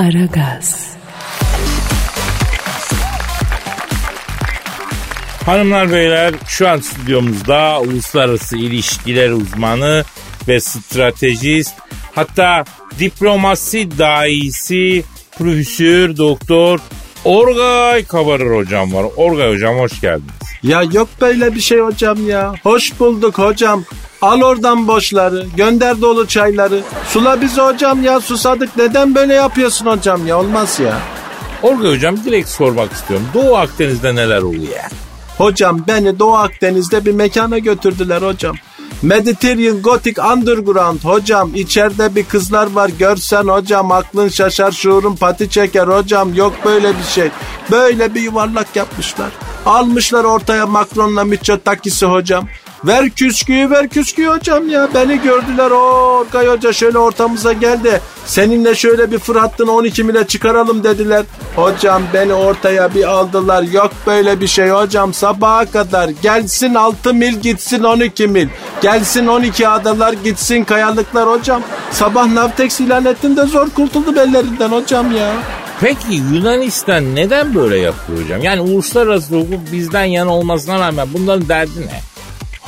Aragaz. Hanımlar beyler şu an stüdyomuzda uluslararası ilişkiler uzmanı ve stratejist hatta diplomasi daisi profesör doktor Orgay Kabarır hocam var. Orgay hocam hoş geldiniz. Ya yok böyle bir şey hocam ya. Hoş bulduk hocam. Al oradan boşları. Gönder dolu çayları. Sula bizi hocam ya susadık. Neden böyle yapıyorsun hocam ya? Olmaz ya. Orgay hocam direkt sormak istiyorum. Doğu Akdeniz'de neler oluyor? Hocam beni Doğu Akdeniz'de bir mekana götürdüler hocam. Mediterranean Gothic Underground hocam içeride bir kızlar var görsen hocam aklın şaşar şuurun pati çeker hocam yok böyle bir şey. Böyle bir yuvarlak yapmışlar. Almışlar ortaya Macron'la Mitsotakis'i hocam. Ver küsküyü ver küsküyü hocam ya. Beni gördüler o Orkay Hoca şöyle ortamıza geldi. Seninle şöyle bir fırhattını 12 mile çıkaralım dediler. Hocam beni ortaya bir aldılar. Yok böyle bir şey hocam sabaha kadar. Gelsin 6 mil gitsin 12 mil. Gelsin 12 adalar gitsin kayalıklar hocam. Sabah Navtex ilan ettim de zor kurtuldu ellerinden hocam ya. Peki Yunanistan neden böyle yapıyor hocam? Yani uluslararası hukuk bizden yana olmasına rağmen bunların derdi ne?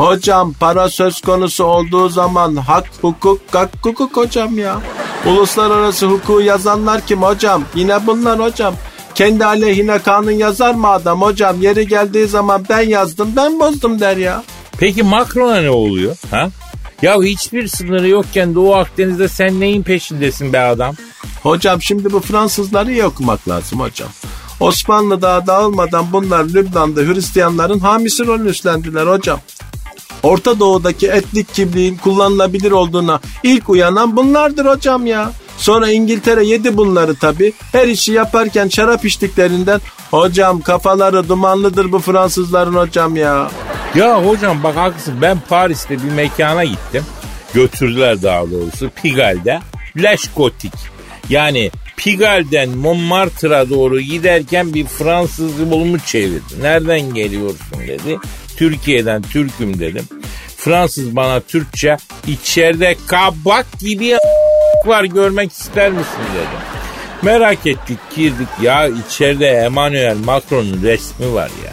Hocam para söz konusu olduğu zaman hak, hukuk, hak, hukuk hocam ya. Uluslararası hukuku yazanlar kim hocam? Yine bunlar hocam. Kendi aleyhine kanun yazar mı adam hocam? Yeri geldiği zaman ben yazdım ben bozdum der ya. Peki Macron'a ne oluyor? Ha? Ya hiçbir sınırı yokken Doğu Akdeniz'de sen neyin peşindesin be adam? Hocam şimdi bu Fransızları iyi okumak lazım hocam. Osmanlı daha dağılmadan bunlar Lübnan'da Hristiyanların hamisi rolünü üstlendiler hocam. Orta Doğu'daki etnik kimliğin kullanılabilir olduğuna ilk uyanan bunlardır hocam ya. Sonra İngiltere yedi bunları tabi. Her işi yaparken şarap içtiklerinden hocam kafaları dumanlıdır bu Fransızların hocam ya. Ya hocam bak haklısın ben Paris'te bir mekana gittim. Götürdüler daha doğrusu Pigalle. Leş gotik. Yani Pigal'den Montmartre'a doğru giderken bir Fransız yolumu çevirdi. Nereden geliyorsun dedi. Türkiye'den Türk'üm dedim. Fransız bana Türkçe içeride kabak gibi var görmek ister misin dedim. Merak ettik girdik ya içeride Emmanuel Macron'un resmi var ya.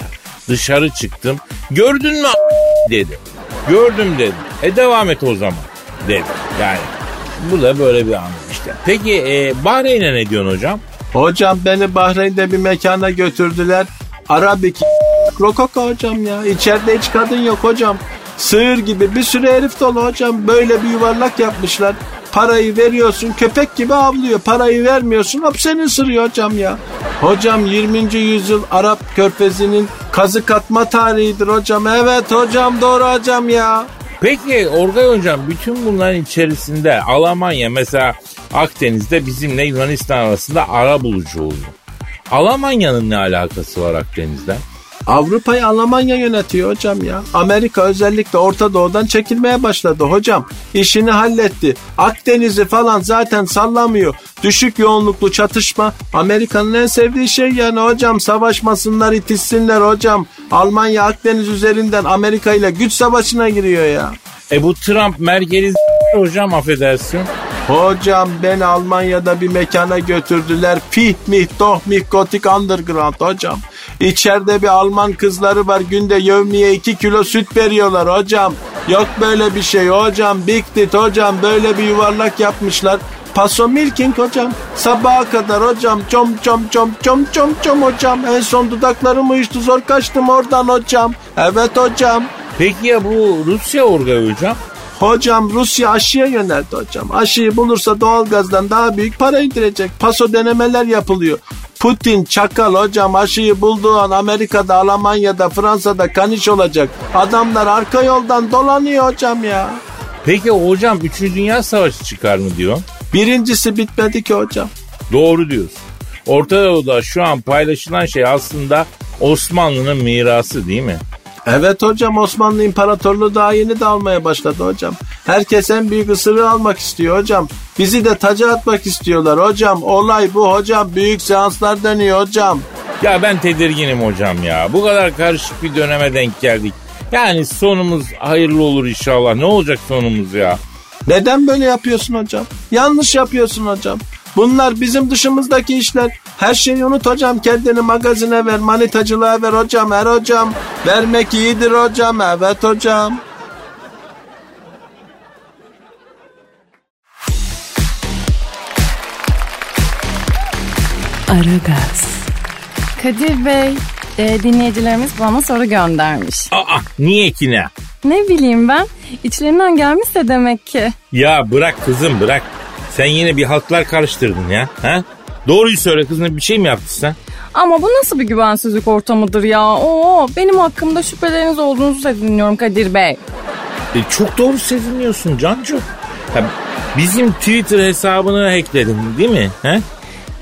Dışarı çıktım gördün mü dedim. Gördüm dedim. E devam et o zaman dedim. Yani bu da böyle bir anı işte. Peki e, Bahreyn'e ne diyorsun hocam? Hocam beni Bahreyn'de bir mekana götürdüler. Arabik rokoko hocam ya. İçeride hiç kadın yok hocam. Sığır gibi bir sürü herif dolu hocam. Böyle bir yuvarlak yapmışlar. Parayı veriyorsun köpek gibi avlıyor. Parayı vermiyorsun hop seni ısırıyor hocam ya. Hocam 20. yüzyıl Arap körfezinin kazık atma tarihidir hocam. Evet hocam doğru hocam ya. Peki Orgay Hocam bütün bunların içerisinde Almanya mesela Akdeniz'de bizimle Yunanistan arasında ara bulucu oldu. Almanya'nın ne alakası var Akdeniz'den? Avrupa'yı Almanya yönetiyor hocam ya. Amerika özellikle Orta Doğu'dan çekilmeye başladı hocam. İşini halletti. Akdeniz'i falan zaten sallamıyor. Düşük yoğunluklu çatışma Amerika'nın en sevdiği şey yani hocam. Savaşmasınlar, itişsinler hocam. Almanya Akdeniz üzerinden Amerika ile güç savaşına giriyor ya. E bu Trump Merkel'i hocam affedersin. Hocam ben Almanya'da bir mekana götürdüler. Pih mih doh mih gotik underground hocam. İçeride bir Alman kızları var günde yevmiye 2 kilo süt veriyorlar hocam. Yok böyle bir şey hocam. Big hocam böyle bir yuvarlak yapmışlar. Paso milking hocam. Sabaha kadar hocam. Çom çom çom çom çom çom hocam. En son dudaklarım uyuştu zor kaçtım oradan hocam. Evet hocam. Peki ya bu Rusya Orgay hocam? Hocam Rusya aşıya yöneldi hocam. Aşıyı bulursa doğalgazdan daha büyük para indirecek. Paso denemeler yapılıyor. Putin çakal hocam aşıyı bulduğu an Amerika'da, Almanya'da, Fransa'da kaniş olacak. Adamlar arka yoldan dolanıyor hocam ya. Peki hocam 3. Dünya Savaşı çıkar mı diyor? Birincisi bitmedi ki hocam. Doğru diyorsun. Orta Doğu'da şu an paylaşılan şey aslında Osmanlı'nın mirası değil mi? Evet hocam Osmanlı İmparatorluğu daha yeni dağılmaya başladı hocam. Herkes en büyük ısırığı almak istiyor hocam. Bizi de taca atmak istiyorlar hocam. Olay bu hocam. Büyük seanslar dönüyor hocam. Ya ben tedirginim hocam ya. Bu kadar karışık bir döneme denk geldik. Yani sonumuz hayırlı olur inşallah. Ne olacak sonumuz ya? Neden böyle yapıyorsun hocam? Yanlış yapıyorsun hocam. Bunlar bizim dışımızdaki işler. Her şeyi unut hocam. Kendini magazine ver, manitacılığa ver hocam. Her hocam. Vermek iyidir hocam. Evet hocam. Aragaz, Kadir Bey, e, dinleyicilerimiz bana soru göndermiş. Aa niye ki ne? Ne bileyim ben, içlerinden gelmişse demek ki. Ya bırak kızım bırak. Sen yine bir halklar karıştırdın ya. Ha? Doğruyu söyle kızım bir şey mi yaptın sen? Ama bu nasıl bir güvensizlik ortamıdır ya? Oo, benim hakkımda şüpheleriniz olduğunuzu da dinliyorum Kadir Bey. E, çok doğru seziniyorsun Cancu. Ya, bizim Twitter hesabını hackledin değil mi? Ha?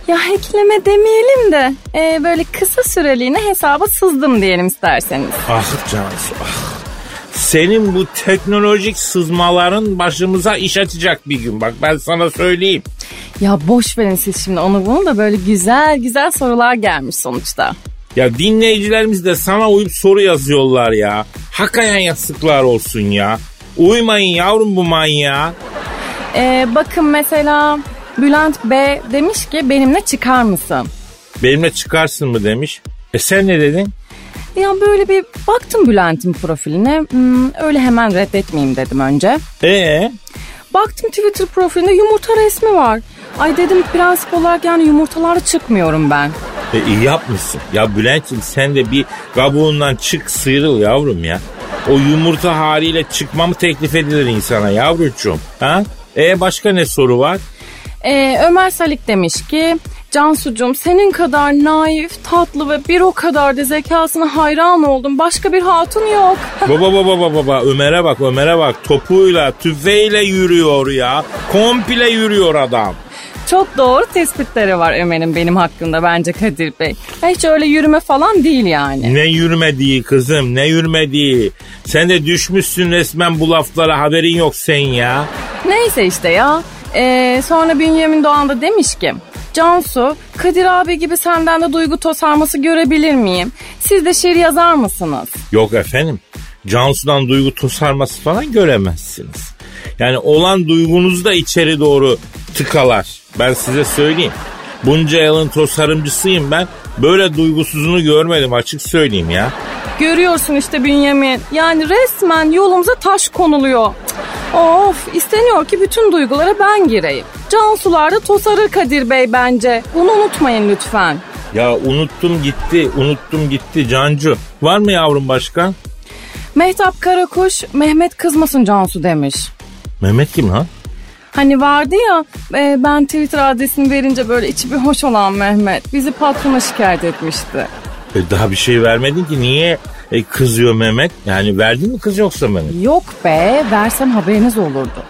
Ya hackleme demeyelim de e, böyle kısa süreliğine hesaba sızdım diyelim isterseniz. Ah Cansu ah. Senin bu teknolojik sızmaların başımıza iş açacak bir gün. Bak ben sana söyleyeyim. Ya boş verin siz şimdi onu bunu da böyle güzel güzel sorular gelmiş sonuçta. Ya dinleyicilerimiz de sana uyup soru yazıyorlar ya. Hakikaten yazıklar olsun ya. Uymayın yavrum bu manyağa. E, bakın mesela Bülent B demiş ki benimle çıkar mısın? Benimle çıkarsın mı demiş. E sen ne dedin? Ya böyle bir baktım Bülent'in profiline. Hmm, öyle hemen reddetmeyeyim dedim önce. Ee? Baktım Twitter profilinde yumurta resmi var. Ay dedim prensip olarak yani yumurtalarla çıkmıyorum ben. E iyi yapmışsın. Ya Bülent'ciğim sen de bir kabuğundan çık sıyrıl yavrum ya. O yumurta haliyle çıkmamı teklif edilir insana yavrucuğum. Ha? E başka ne soru var? Ee, Ömer Salik demiş ki Cansucuğum senin kadar naif, tatlı ve bir o kadar da zekasına hayran oldum. Başka bir hatun yok. Baba baba baba baba Ömer'e bak Ömer'e bak topuyla tüfeğiyle yürüyor ya. Komple yürüyor adam. Çok doğru tespitleri var Ömer'in benim hakkında bence Kadir Bey. Hiç öyle yürüme falan değil yani. Ne yürüme değil kızım ne yürüme değil. Sen de düşmüşsün resmen bu laflara haberin yok sen ya. Neyse işte ya. Ee, sonra Bünyamin Doğan da demiş ki Cansu, Kadir abi gibi senden de duygu tosarması görebilir miyim? Siz de şiir yazar mısınız? Yok efendim. Cansu'dan duygu tosarması falan göremezsiniz. Yani olan duygunuzu da içeri doğru tıkalar. Ben size söyleyeyim. Bunca yılın tosarımcısıyım ben. Böyle duygusuzunu görmedim açık söyleyeyim ya. Görüyorsun işte Bünyamin. Yani resmen yolumuza taş konuluyor. Of isteniyor ki bütün duygulara ben gireyim. Cansular da tosarır Kadir Bey bence. Bunu unutmayın lütfen. Ya unuttum gitti, unuttum gitti Cancu. Var mı yavrum başka? Mehtap Karakuş, Mehmet kızmasın Cansu demiş. Mehmet kim lan? Hani vardı ya e, ben Twitter adresini verince böyle içi bir hoş olan Mehmet. Bizi patrona şikayet etmişti. E, daha bir şey vermedin ki niye e, kızıyor Mehmet? Yani verdin mi kız yoksa Mehmet? Yok be versem haberiniz olurdu.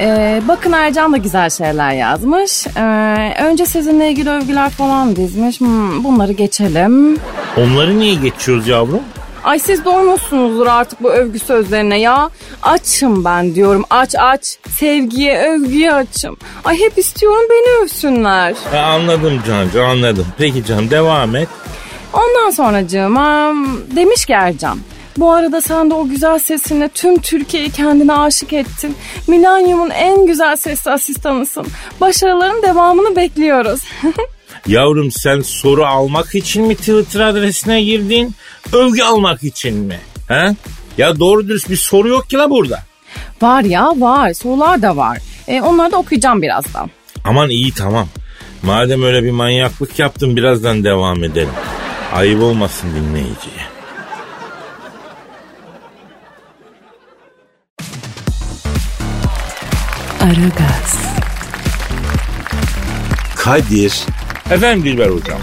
Ee, bakın Ercan da güzel şeyler yazmış. Ee, önce sizinle ilgili övgüler falan dizmiş. Hmm, bunları geçelim. Onları niye geçiyoruz yavrum? Ay siz doymuşsunuzdur artık bu övgü sözlerine ya. Açım ben diyorum aç aç. Sevgiye övgüye açım. Ay hep istiyorum beni övsünler. E, anladım Cancu anladım. Peki canım devam et. Ondan sonracığıma demiş ki Ercan. Bu arada sen de o güzel sesinle tüm Türkiye'yi kendine aşık ettin. Milanyum'un en güzel sesli asistanısın. Başarıların devamını bekliyoruz. Yavrum sen soru almak için mi Twitter adresine girdin? Övgü almak için mi? He? Ya doğru dürüst bir soru yok ki la burada. var ya var sorular da var. E, onları da okuyacağım birazdan. Aman iyi tamam. Madem öyle bir manyaklık yaptın birazdan devam edelim. Ayıp olmasın dinleyiciye. Aragaz, Kadir. Efendim Dilber hocam.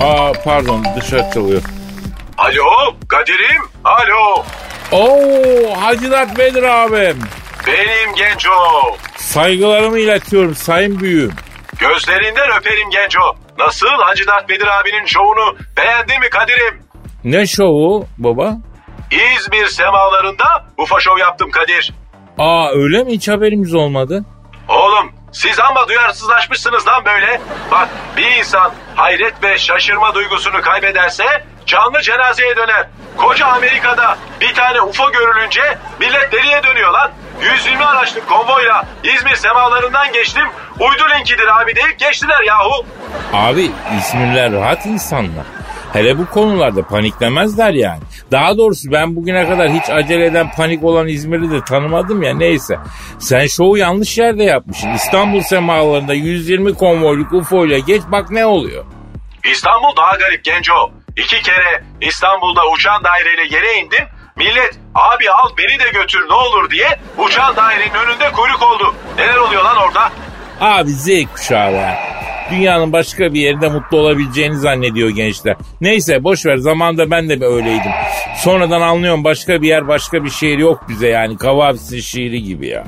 Aa pardon dışarı çalıyor. Alo Kadir'im. Alo. Oo Hacı Dert Bedir abim. Benim Genco. Saygılarımı iletiyorum sayın büyüğüm. Gözlerinden öperim Genco. Nasıl Hacı Dert Bedir abinin şovunu beğendi mi Kadir'im? Ne şovu baba? İzmir semalarında ufa şov yaptım Kadir. Aa öyle mi hiç haberimiz olmadı? Oğlum siz ama duyarsızlaşmışsınız lan böyle. Bak bir insan hayret ve şaşırma duygusunu kaybederse canlı cenazeye döner. Koca Amerika'da bir tane UFO görülünce millet deliye dönüyor lan. 120 araçlık konvoyla İzmir semalarından geçtim. Uydu linkidir abi deyip geçtiler yahu. Abi İzmirliler rahat insanlar. Hele bu konularda paniklemezler yani. Daha doğrusu ben bugüne kadar hiç acele eden panik olan İzmir'i de tanımadım ya neyse. Sen şovu yanlış yerde yapmışsın. İstanbul semalarında 120 konvoyluk UFO ile geç bak ne oluyor. İstanbul daha garip Genco. İki kere İstanbul'da uçan daireyle yere indim. Millet abi al beni de götür ne olur diye uçan dairenin önünde kuyruk oldu. Neler oluyor lan orada? Abi Z kuşağı be. Dünyanın başka bir yerinde mutlu olabileceğini zannediyor gençler. Neyse boş ver zamanda ben de öyleydim. Sonradan anlıyorum başka bir yer başka bir şehir yok bize yani. Kavafis'in şiiri gibi ya.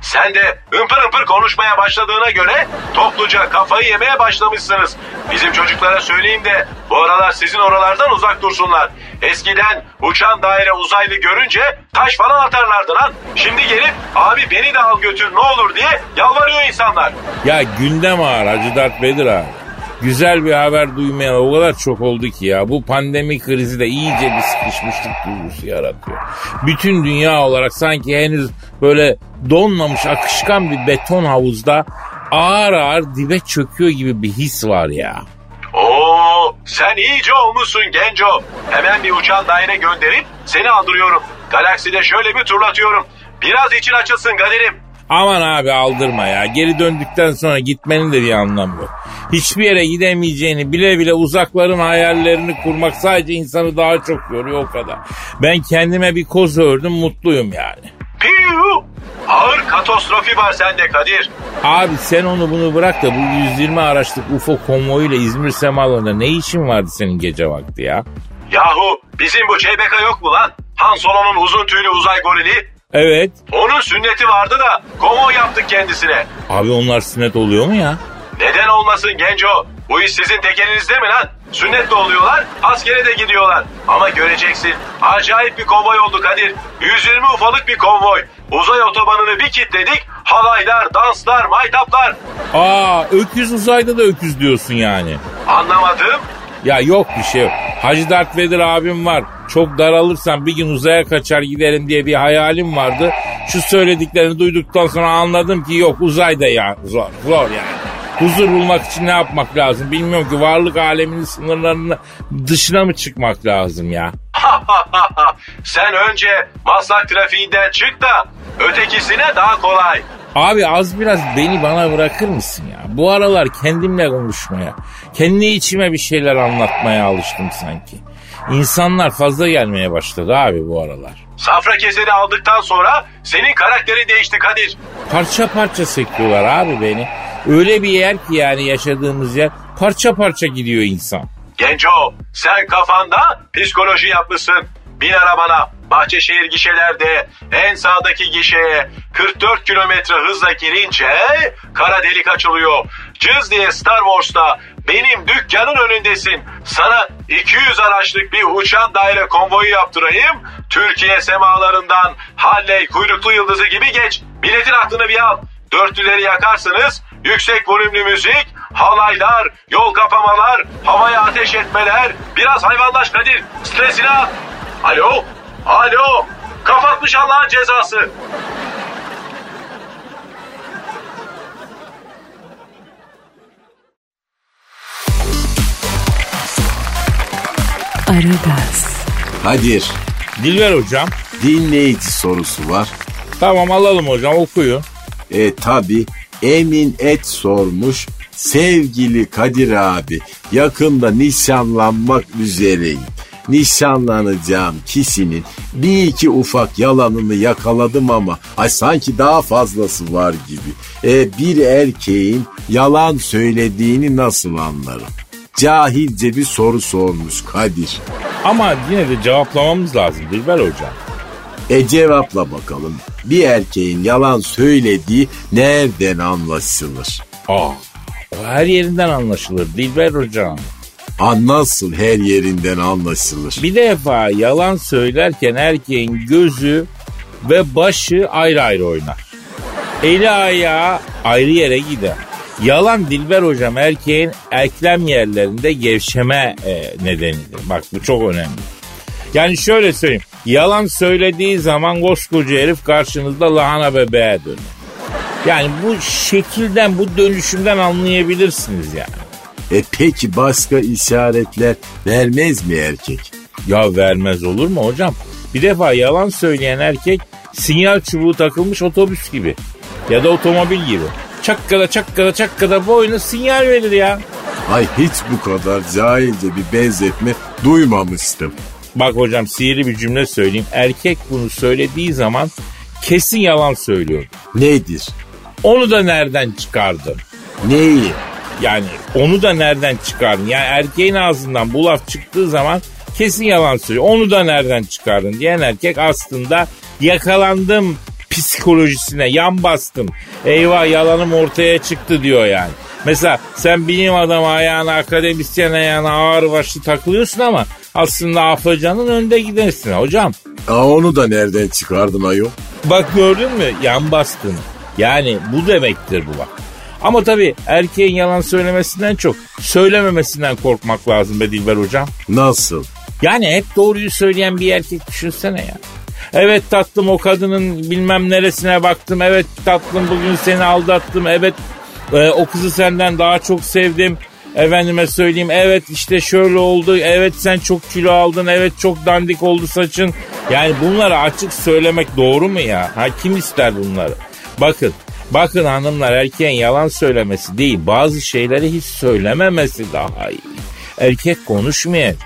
Sen de ımpır ımpır konuşmaya başladığına göre topluca kafayı yemeye başlamışsınız. Bizim çocuklara söyleyeyim de bu aralar sizin oralardan uzak dursunlar. Eskiden uçan daire uzaylı görünce taş falan atarlardı lan. Şimdi gelip abi beni de al götür ne olur diye yalvarıyor insanlar. Ya gündem ağır Hacı Dert Bedir abi. Güzel bir haber duymayan o kadar çok oldu ki ya. Bu pandemi krizi de iyice bir sıkışmışlık duygusu yaratıyor. Bütün dünya olarak sanki henüz böyle donmamış akışkan bir beton havuzda ağır ağır dibe çöküyor gibi bir his var ya. Oo, sen iyice olmuşsun Genco. Hemen bir uçan daire gönderip seni aldırıyorum. Galakside şöyle bir turlatıyorum. Biraz için açılsın Kadir'im. Aman abi aldırma ya. Geri döndükten sonra gitmenin de bir anlamı yok. Hiçbir yere gidemeyeceğini bile bile uzakların hayallerini kurmak sadece insanı daha çok yoruyor o kadar. Ben kendime bir koz ördüm mutluyum yani. Piyu! Ağır katastrofi var sende Kadir. Abi sen onu bunu bırak da bu 120 araçlık UFO konvoyuyla İzmir semalarında ne işin vardı senin gece vakti ya? Yahu bizim bu CBK yok mu lan? Han Solo'nun uzun tüylü uzay gorili. Evet. Onun sünneti vardı da konvoy yaptık kendisine. Abi onlar sünnet oluyor mu ya? Neden olmasın Genco? Bu iş sizin tek elinizde mi lan? Sünnet de oluyorlar, askere de gidiyorlar. Ama göreceksin, acayip bir konvoy oldu Kadir. 120 ufalık bir konvoy. Uzay otobanını bir kitledik, halaylar, danslar, maytaplar. Aa öküz uzayda da öküz diyorsun yani. Anlamadım. Ya yok bir şey yok. Hacı Darth Vader abim var. Çok daralırsam bir gün uzaya kaçar giderim diye bir hayalim vardı. Şu söylediklerini duyduktan sonra anladım ki yok uzayda ya zor zor yani. Huzur bulmak için ne yapmak lazım bilmiyorum ki varlık aleminin sınırlarını dışına mı çıkmak lazım ya? Sen önce maslak trafiğinden çık da ötekisine daha kolay. Abi az biraz beni bana bırakır mısın ya? Bu aralar kendimle konuşmaya, kendi içime bir şeyler anlatmaya alıştım sanki. İnsanlar fazla gelmeye başladı abi bu aralar. Safra keseni aldıktan sonra senin karakteri değişti Kadir. Parça parça sekiyorlar abi beni. Öyle bir yer ki yani yaşadığımız yer parça parça gidiyor insan. Genco sen kafanda psikoloji yapmışsın. Bin arabana Bahçeşehir gişelerde en sağdaki gişeye 44 kilometre hızla girince kara delik açılıyor. Cız diye Star Wars'ta benim dükkanın önündesin. Sana 200 araçlık bir uçan daire konvoyu yaptırayım. Türkiye semalarından Halley kuyruklu yıldızı gibi geç. Biletin aklını bir al. Dörtlüleri yakarsınız. Yüksek volümlü müzik, halaylar, yol kapamalar, havaya ateş etmeler. Biraz hayvanlaş Kadir. Stresini at. Alo? Alo? Kapatmış Allah'ın cezası. Aragaz, Kadir Dilber hocam. dinleyici sorusu var. Tamam alalım hocam okuyun. E tabi Emin Et sormuş. Sevgili Kadir abi yakında nişanlanmak üzereyim. Nişanlanacağım kişinin bir iki ufak yalanını yakaladım ama ay sanki daha fazlası var gibi. E, bir erkeğin yalan söylediğini nasıl anlarım? Cahilce bir soru sormuş Kadir. Ama yine de cevaplamamız lazım Dilber hocam. E cevapla bakalım. Bir erkeğin yalan söylediği nereden anlaşılır? Aa, o her yerinden anlaşılır Dilber hocam. An nasıl her yerinden anlaşılır? Bir defa yalan söylerken erkeğin gözü ve başı ayrı ayrı oynar. Eli ayağı ayrı yere gider. Yalan Dilber hocam erkeğin eklem yerlerinde gevşeme e, nedenidir. Bak bu çok önemli. Yani şöyle söyleyeyim. Yalan söylediği zaman koskoca herif karşınızda lahana bebeğe dönüyor. Yani bu şekilden, bu dönüşümden anlayabilirsiniz yani. E peki başka işaretler vermez mi erkek? Ya vermez olur mu hocam? Bir defa yalan söyleyen erkek sinyal çubuğu takılmış otobüs gibi. Ya da otomobil gibi. Çakkada çakkada çakkada boyuna sinyal verir ya. Ay hiç bu kadar cahilce bir benzetme duymamıştım. Bak hocam sihirli bir cümle söyleyeyim. Erkek bunu söylediği zaman kesin yalan söylüyor. Nedir? Onu da nereden çıkardın? Neyi? Yani onu da nereden çıkardın? Yani erkeğin ağzından bu laf çıktığı zaman kesin yalan söylüyor. Onu da nereden çıkardın diyen erkek aslında yakalandım psikolojisine yan bastım. Eyvah yalanım ortaya çıktı diyor yani. Mesela sen bilim adamı ayağına, akademisyen ayağına ağır başlı takılıyorsun ama aslında afacanın önde gidersin hocam. Aa, onu da nereden çıkardın ayol? Bak gördün mü yan bastın. Yani bu demektir bu bak. Ama tabii erkeğin yalan söylemesinden çok söylememesinden korkmak lazım be Dilber hocam. Nasıl? Yani hep doğruyu söyleyen bir erkek düşünsene ya. Evet tatlım o kadının bilmem neresine baktım. Evet tatlım bugün seni aldattım. Evet e, o kızı senden daha çok sevdim. Efendime söyleyeyim evet işte şöyle oldu. Evet sen çok kilo aldın. Evet çok dandik oldu saçın. Yani bunları açık söylemek doğru mu ya? Ha kim ister bunları? Bakın Bakın hanımlar erkeğin yalan söylemesi değil bazı şeyleri hiç söylememesi daha iyi. Erkek konuşmayacak.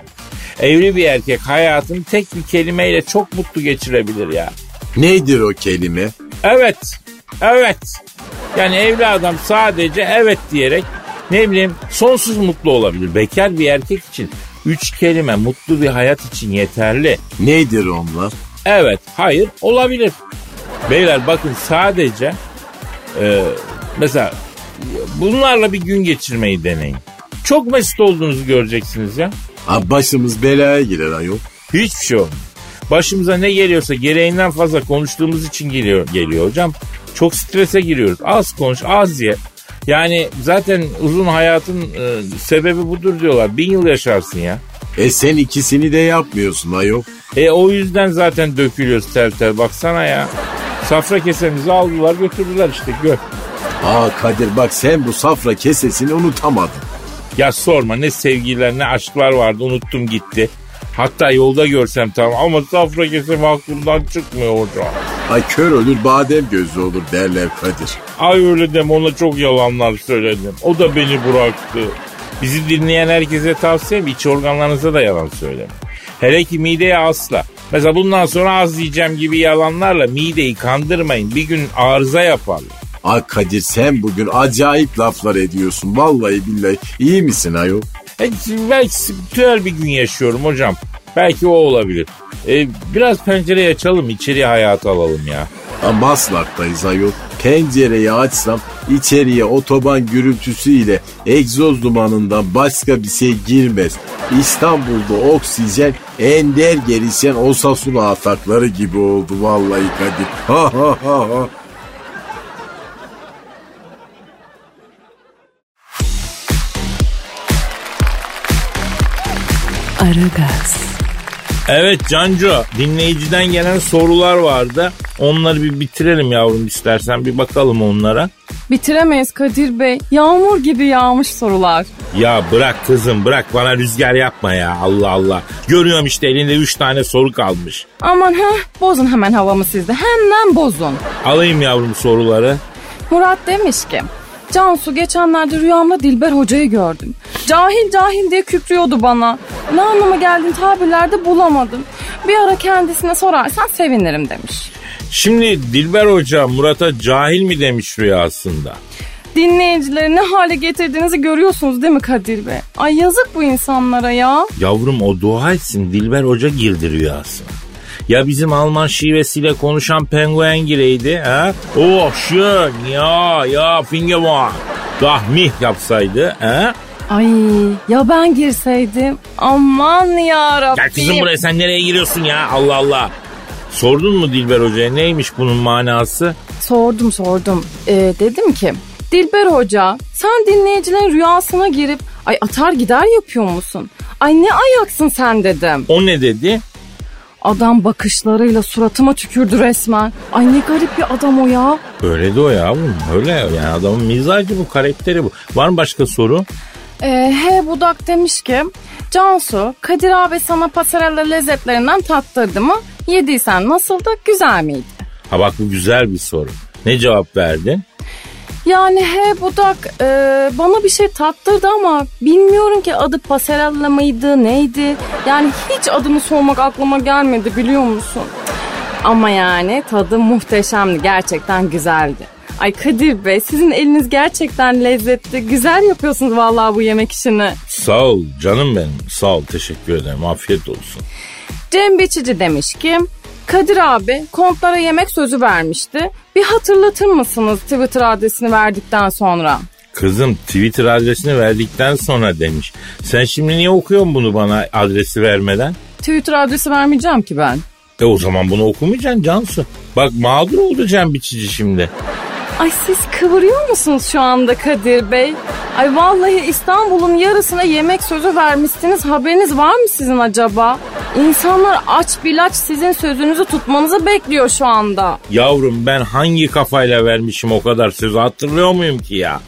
Evli bir erkek hayatını tek bir kelimeyle çok mutlu geçirebilir ya. Nedir o kelime? Evet, evet. Yani evli adam sadece evet diyerek ne bileyim sonsuz mutlu olabilir. Bekar bir erkek için üç kelime mutlu bir hayat için yeterli. Nedir onlar? Evet, hayır olabilir. Beyler bakın sadece e, mesela bunlarla bir gün geçirmeyi deneyin. Çok mesut olduğunuzu göreceksiniz ya. Ha, başımız belaya girer ayol. Hiçbir şey olmuyor. Başımıza ne geliyorsa gereğinden fazla konuştuğumuz için geliyor, geliyor hocam. Çok strese giriyoruz. Az konuş, az ye. Yani zaten uzun hayatın e, sebebi budur diyorlar. Bin yıl yaşarsın ya. E sen ikisini de yapmıyorsun ayol. E o yüzden zaten dökülüyoruz tel tel. Baksana ya. Safra kesemizi aldılar götürdüler işte gör. Aa Kadir bak sen bu safra kesesini unutamadın. Ya sorma ne sevgiler ne aşklar vardı unuttum gitti. Hatta yolda görsem tamam ama safra kesem aklımdan çıkmıyor hocam. Ay kör ölür badem gözlü olur derler Kadir. Ay öyle deme ona çok yalanlar söyledim. O da beni bıraktı. Bizi dinleyen herkese tavsiyem iç organlarınıza da yalan söyleme. Hele ki mideye asla. Mesela bundan sonra az yiyeceğim gibi yalanlarla mideyi kandırmayın. Bir gün arıza yaparlar. Ay Kadir sen bugün acayip laflar ediyorsun. Vallahi billahi iyi misin ayol? E, belki spiritüel bir gün yaşıyorum hocam. Belki o olabilir. E, biraz pencereyi açalım içeriye hayatı alalım ya. Maslak'tayız ayol. Pencereyi açsam içeriye otoban gürültüsüyle egzoz dumanından başka bir şey girmez. İstanbul'da oksijen ender gelişen Osasuna atakları gibi oldu vallahi Kadir. Ha ha ha ha. Aragaz, Evet Canco dinleyiciden gelen sorular vardı. Onları bir bitirelim yavrum istersen bir bakalım onlara. Bitiremeyiz Kadir Bey. Yağmur gibi yağmış sorular. Ya bırak kızım bırak bana rüzgar yapma ya Allah Allah. Görüyorum işte elinde 3 tane soru kalmış. Aman ha bozun hemen havamı sizde. Hemen bozun. Alayım yavrum soruları. Murat demiş ki Cansu geçenlerde rüyamda Dilber hocayı gördüm. Cahil cahil diye kükrüyordu bana. Ne anlama geldiğini tabirlerde bulamadım. Bir ara kendisine sorarsan sevinirim demiş. Şimdi Dilber Hoca Murat'a cahil mi demiş rüyasında? Dinleyicileri ne hale getirdiğinizi görüyorsunuz değil mi Kadir Bey? Ay yazık bu insanlara ya. Yavrum o dua etsin Dilber Hoca girdi rüyasına. Ya bizim Alman şivesiyle konuşan penguen gireydi ha? Oh schön ya ya fingeborn. Dahmih yapsaydı ha? Ay ya ben girseydim. Aman ya Rabbim. Gel kızım buraya sen nereye giriyorsun ya Allah Allah. Sordun mu Dilber Hoca'ya neymiş bunun manası? Sordum sordum. Ee, dedim ki Dilber Hoca sen dinleyicilerin rüyasına girip ay atar gider yapıyor musun? Ay ne ayaksın sen dedim. O ne dedi? Adam bakışlarıyla suratıma tükürdü resmen. Ay ne garip bir adam o ya. Öyle de o yavrum. Öyle yani adamın mizacı bu, karakteri bu. Var mı başka soru? Ee, H Budak demiş ki Cansu Kadir abi sana pasarella lezzetlerinden tattırdı mı? Yediysen nasıldı? Güzel miydi? Ha bak bu güzel bir soru. Ne cevap verdin? Yani he budak e, bana bir şey tattırdı ama bilmiyorum ki adı pasarella mıydı neydi? Yani hiç adını sormak aklıma gelmedi biliyor musun? Ama yani tadı muhteşemdi gerçekten güzeldi. Ay Kadir Bey sizin eliniz gerçekten lezzetli. Güzel yapıyorsunuz vallahi bu yemek işini. Sağ ol canım benim. Sağ ol teşekkür ederim. Afiyet olsun. Cem Biçici demiş ki Kadir abi kontlara yemek sözü vermişti. Bir hatırlatır mısınız Twitter adresini verdikten sonra? Kızım Twitter adresini verdikten sonra demiş. Sen şimdi niye okuyorsun bunu bana adresi vermeden? Twitter adresi vermeyeceğim ki ben. E o zaman bunu okumayacaksın Cansu. Bak mağdur oldu Cem Biçici şimdi. Ay siz kıvırıyor musunuz şu anda Kadir Bey? Ay vallahi İstanbul'un yarısına yemek sözü vermişsiniz. Haberiniz var mı sizin acaba? İnsanlar aç bilaç sizin sözünüzü tutmanızı bekliyor şu anda. Yavrum ben hangi kafayla vermişim o kadar sözü hatırlıyor muyum ki ya?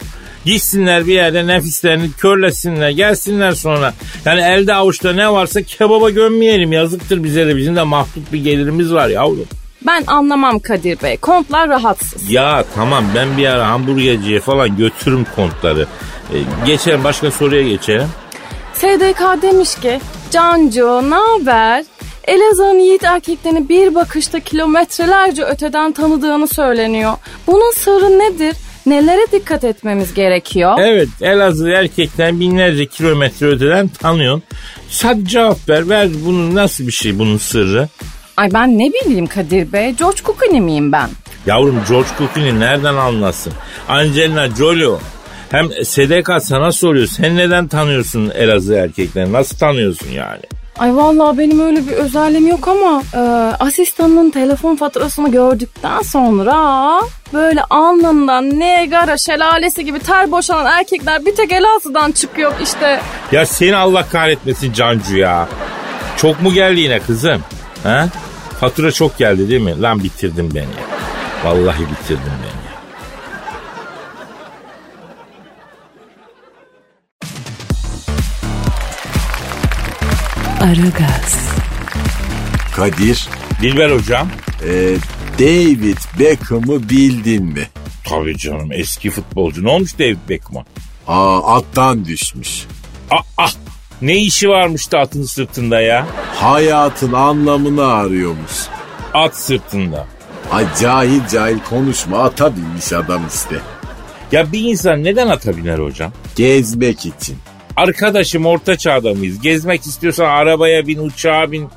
Gitsinler bir yerde nefislerini körlesinler gelsinler sonra. Yani elde avuçta ne varsa kebaba gömmeyelim yazıktır bize de bizim de mahdut bir gelirimiz var yavrum. Ben anlamam Kadir Bey. Kontlar rahatsız. Ya tamam ben bir ara hamburgerciye falan götürürüm kontları. Ee, geçelim başka soruya geçelim. SDK demiş ki Cancu ne haber? Elazığ'ın yiğit erkeklerini bir bakışta kilometrelerce öteden tanıdığını söyleniyor. Bunun sırrı nedir? Nelere dikkat etmemiz gerekiyor? Evet Elazığ erkekten binlerce kilometre öteden tanıyorsun. Sadece cevap ver. Ver bunun nasıl bir şey bunun sırrı? Ay ben ne bileyim Kadir Bey. George Clooney miyim ben? Yavrum George Clooney nereden anlasın? Angelina Jolie. Hem SDK sana soruyor. Sen neden tanıyorsun Elazığ erkeklerini? Nasıl tanıyorsun yani? Ay vallahi benim öyle bir özelliğim yok ama e, asistanının telefon faturasını gördükten sonra böyle alnından Niagara şelalesi gibi ter boşanan erkekler bir tek Elazığ'dan çıkıyor işte. Ya seni Allah kahretmesin Cancu ya. Çok mu geldi yine kızım? Ha? Fatura çok geldi değil mi? Lan bitirdin beni. Vallahi bitirdin beni Aragaz, Kadir, Dilber hocam. e, David Beckham'ı bildin mi? Tabii canım eski futbolcu. Ne olmuş David Beckham'a? Aa attan düşmüş. Ah, ah ne işi varmış da atın sırtında ya? Hayatın anlamını arıyormuş. At sırtında. Ay cahil cahil konuşma ata binmiş adam işte. Ya bir insan neden ata biner hocam? Gezmek için. Arkadaşım orta çağda mıyız? Gezmek istiyorsan arabaya bin, uçağa bin,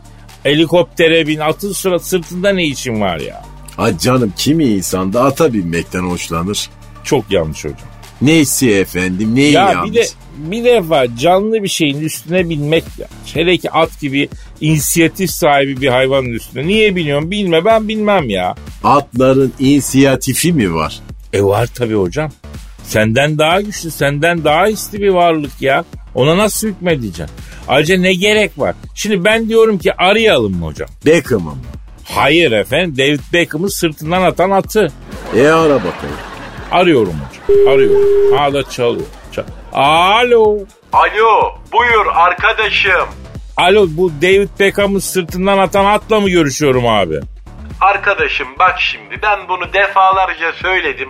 helikoptere bin. Atın sıra sırtında ne işin var ya? Ay canım kimi insan da ata binmekten hoşlanır. Çok yanlış hocam. Neyse efendim neyi Ya yanlış? bir de bir defa canlı bir şeyin üstüne binmek ya. Hele ki at gibi inisiyatif sahibi bir hayvanın üstüne. Niye biniyorum bilme ben bilmem ya. Atların inisiyatifi mi var? E var tabii hocam. Senden daha güçlü, senden daha hisli bir varlık ya. Ona nasıl hükmedeceksin? Ayrıca ne gerek var? Şimdi ben diyorum ki arayalım mı hocam? Beckham'ı mı? Hayır efendim David Beckham'ı sırtından atan atı. E ara bakalım. Arıyorum hocam. Arıyorum. Ha da çalıyor. Çal- Alo. Alo buyur arkadaşım. Alo bu David Beckham'ı sırtından atan atla mı görüşüyorum abi? Arkadaşım bak şimdi ben bunu defalarca söyledim.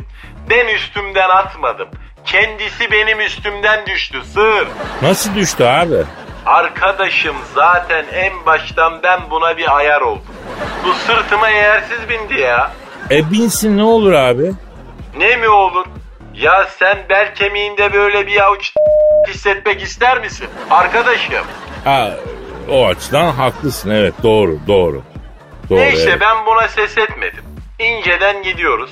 Ben üstümden atmadım. Kendisi benim üstümden düştü sır. Nasıl düştü abi? Arkadaşım zaten en baştan ben buna bir ayar oldum. Bu sırtıma yersiz bindi ya. E binsin ne olur abi? Ne mi olur? Ya sen bel kemiğinde böyle bir avuç hissetmek ister misin? Arkadaşım. Ha, o açıdan haklısın evet doğru doğru. Doğru, Neyse evet. ben buna ses etmedim. İnceden gidiyoruz.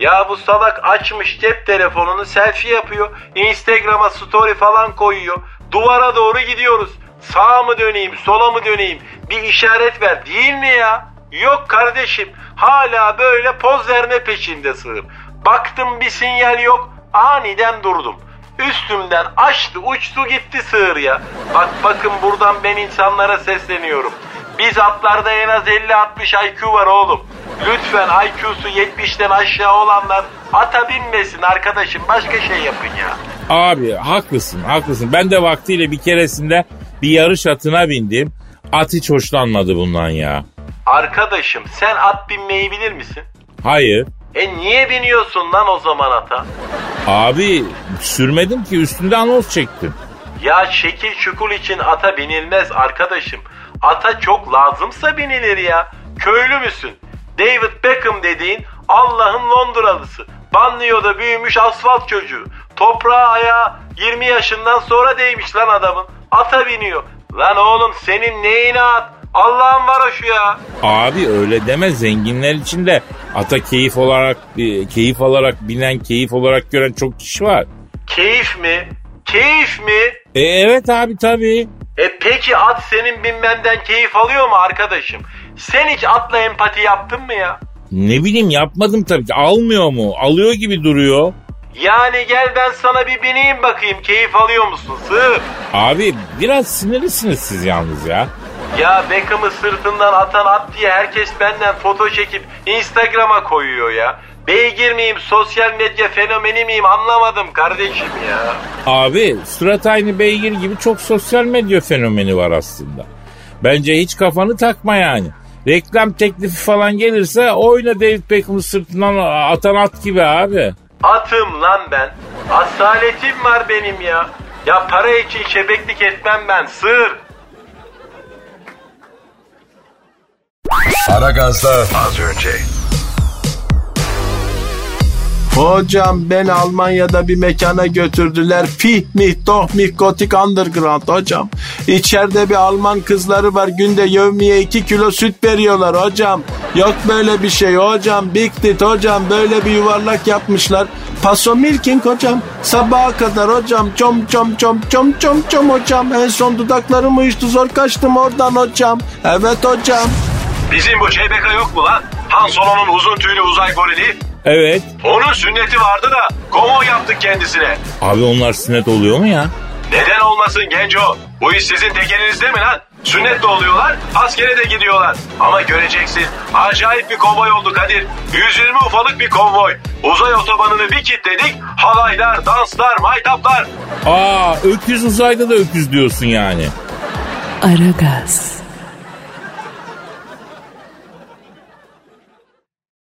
Ya bu salak açmış cep telefonunu selfie yapıyor. Instagram'a story falan koyuyor. Duvara doğru gidiyoruz. Sağa mı döneyim, sola mı döneyim? Bir işaret ver değil mi ya? Yok kardeşim. Hala böyle poz verme peşinde sığır. Baktım bir sinyal yok. Aniden durdum. Üstümden açtı uçtu gitti sığır ya. Bak bakın buradan ben insanlara sesleniyorum. Biz atlarda en az 50-60 IQ var oğlum. Lütfen IQ'su 70'ten aşağı olanlar ata binmesin arkadaşım. Başka şey yapın ya. Abi haklısın haklısın. Ben de vaktiyle bir keresinde bir yarış atına bindim. At hiç hoşlanmadı bundan ya. Arkadaşım sen at binmeyi bilir misin? Hayır. E niye biniyorsun lan o zaman ata? Abi sürmedim ki üstünde anons çektim. Ya şekil şukul için ata binilmez arkadaşım. Ata çok lazımsa binilir ya. Köylü müsün? David Beckham dediğin Allah'ın Londralısı. Banliyö'de büyümüş asfalt çocuğu. Toprağa ayağı 20 yaşından sonra değmiş lan adamın. Ata biniyor. Lan oğlum senin neyine at? Allah'ın var o şu ya. Abi öyle deme zenginler içinde ata keyif olarak e, keyif alarak binen keyif olarak gören çok kişi var. Keyif mi? Keyif mi? E evet abi tabii. E peki at senin binmenden keyif alıyor mu arkadaşım? Sen hiç atla empati yaptın mı ya? Ne bileyim yapmadım tabii ki. Almıyor mu? Alıyor gibi duruyor. Yani gel ben sana bir bineyim bakayım keyif alıyor musun sığır? Abi biraz sinirlisiniz siz yalnız ya. Ya Beckham'ı sırtından atan at diye herkes benden foto çekip Instagram'a koyuyor ya. Beygir miyim, sosyal medya fenomeni miyim anlamadım kardeşim ya. Abi surat aynı beygir gibi çok sosyal medya fenomeni var aslında. Bence hiç kafanı takma yani. Reklam teklifi falan gelirse oyna David Beckham'ı sırtından atan at gibi abi. Atım lan ben. Asaletim var benim ya. Ya para için şebeklik etmem ben sığır. Aragaz'da az önce. Hocam beni Almanya'da bir mekana götürdüler. Fih mih doh mih gotik underground hocam. İçeride bir Alman kızları var. Günde yevmiye 2 kilo süt veriyorlar hocam. Yok böyle bir şey hocam. Big hocam. Böyle bir yuvarlak yapmışlar. Paso milking hocam. Sabaha kadar hocam. Çom çom çom çom çom çom hocam. En son dudaklarım uyuştu zor kaçtım oradan hocam. Evet hocam. Bizim bu CBK yok mu lan? Han Solo'nun uzun tüylü uzay gorili. Evet. Onun sünneti vardı da komo yaptık kendisine. Abi onlar sünnet oluyor mu ya? Neden olmasın genco? Bu iş sizin tek elinizde mi lan? Sünnet de oluyorlar, askere de gidiyorlar. Ama göreceksin, acayip bir konvoy oldu Kadir. 120 ufalık bir konvoy. Uzay otobanını bir kilitledik, halaylar, danslar, maytaplar. Aa öküz uzayda da öküz diyorsun yani. Aragaz.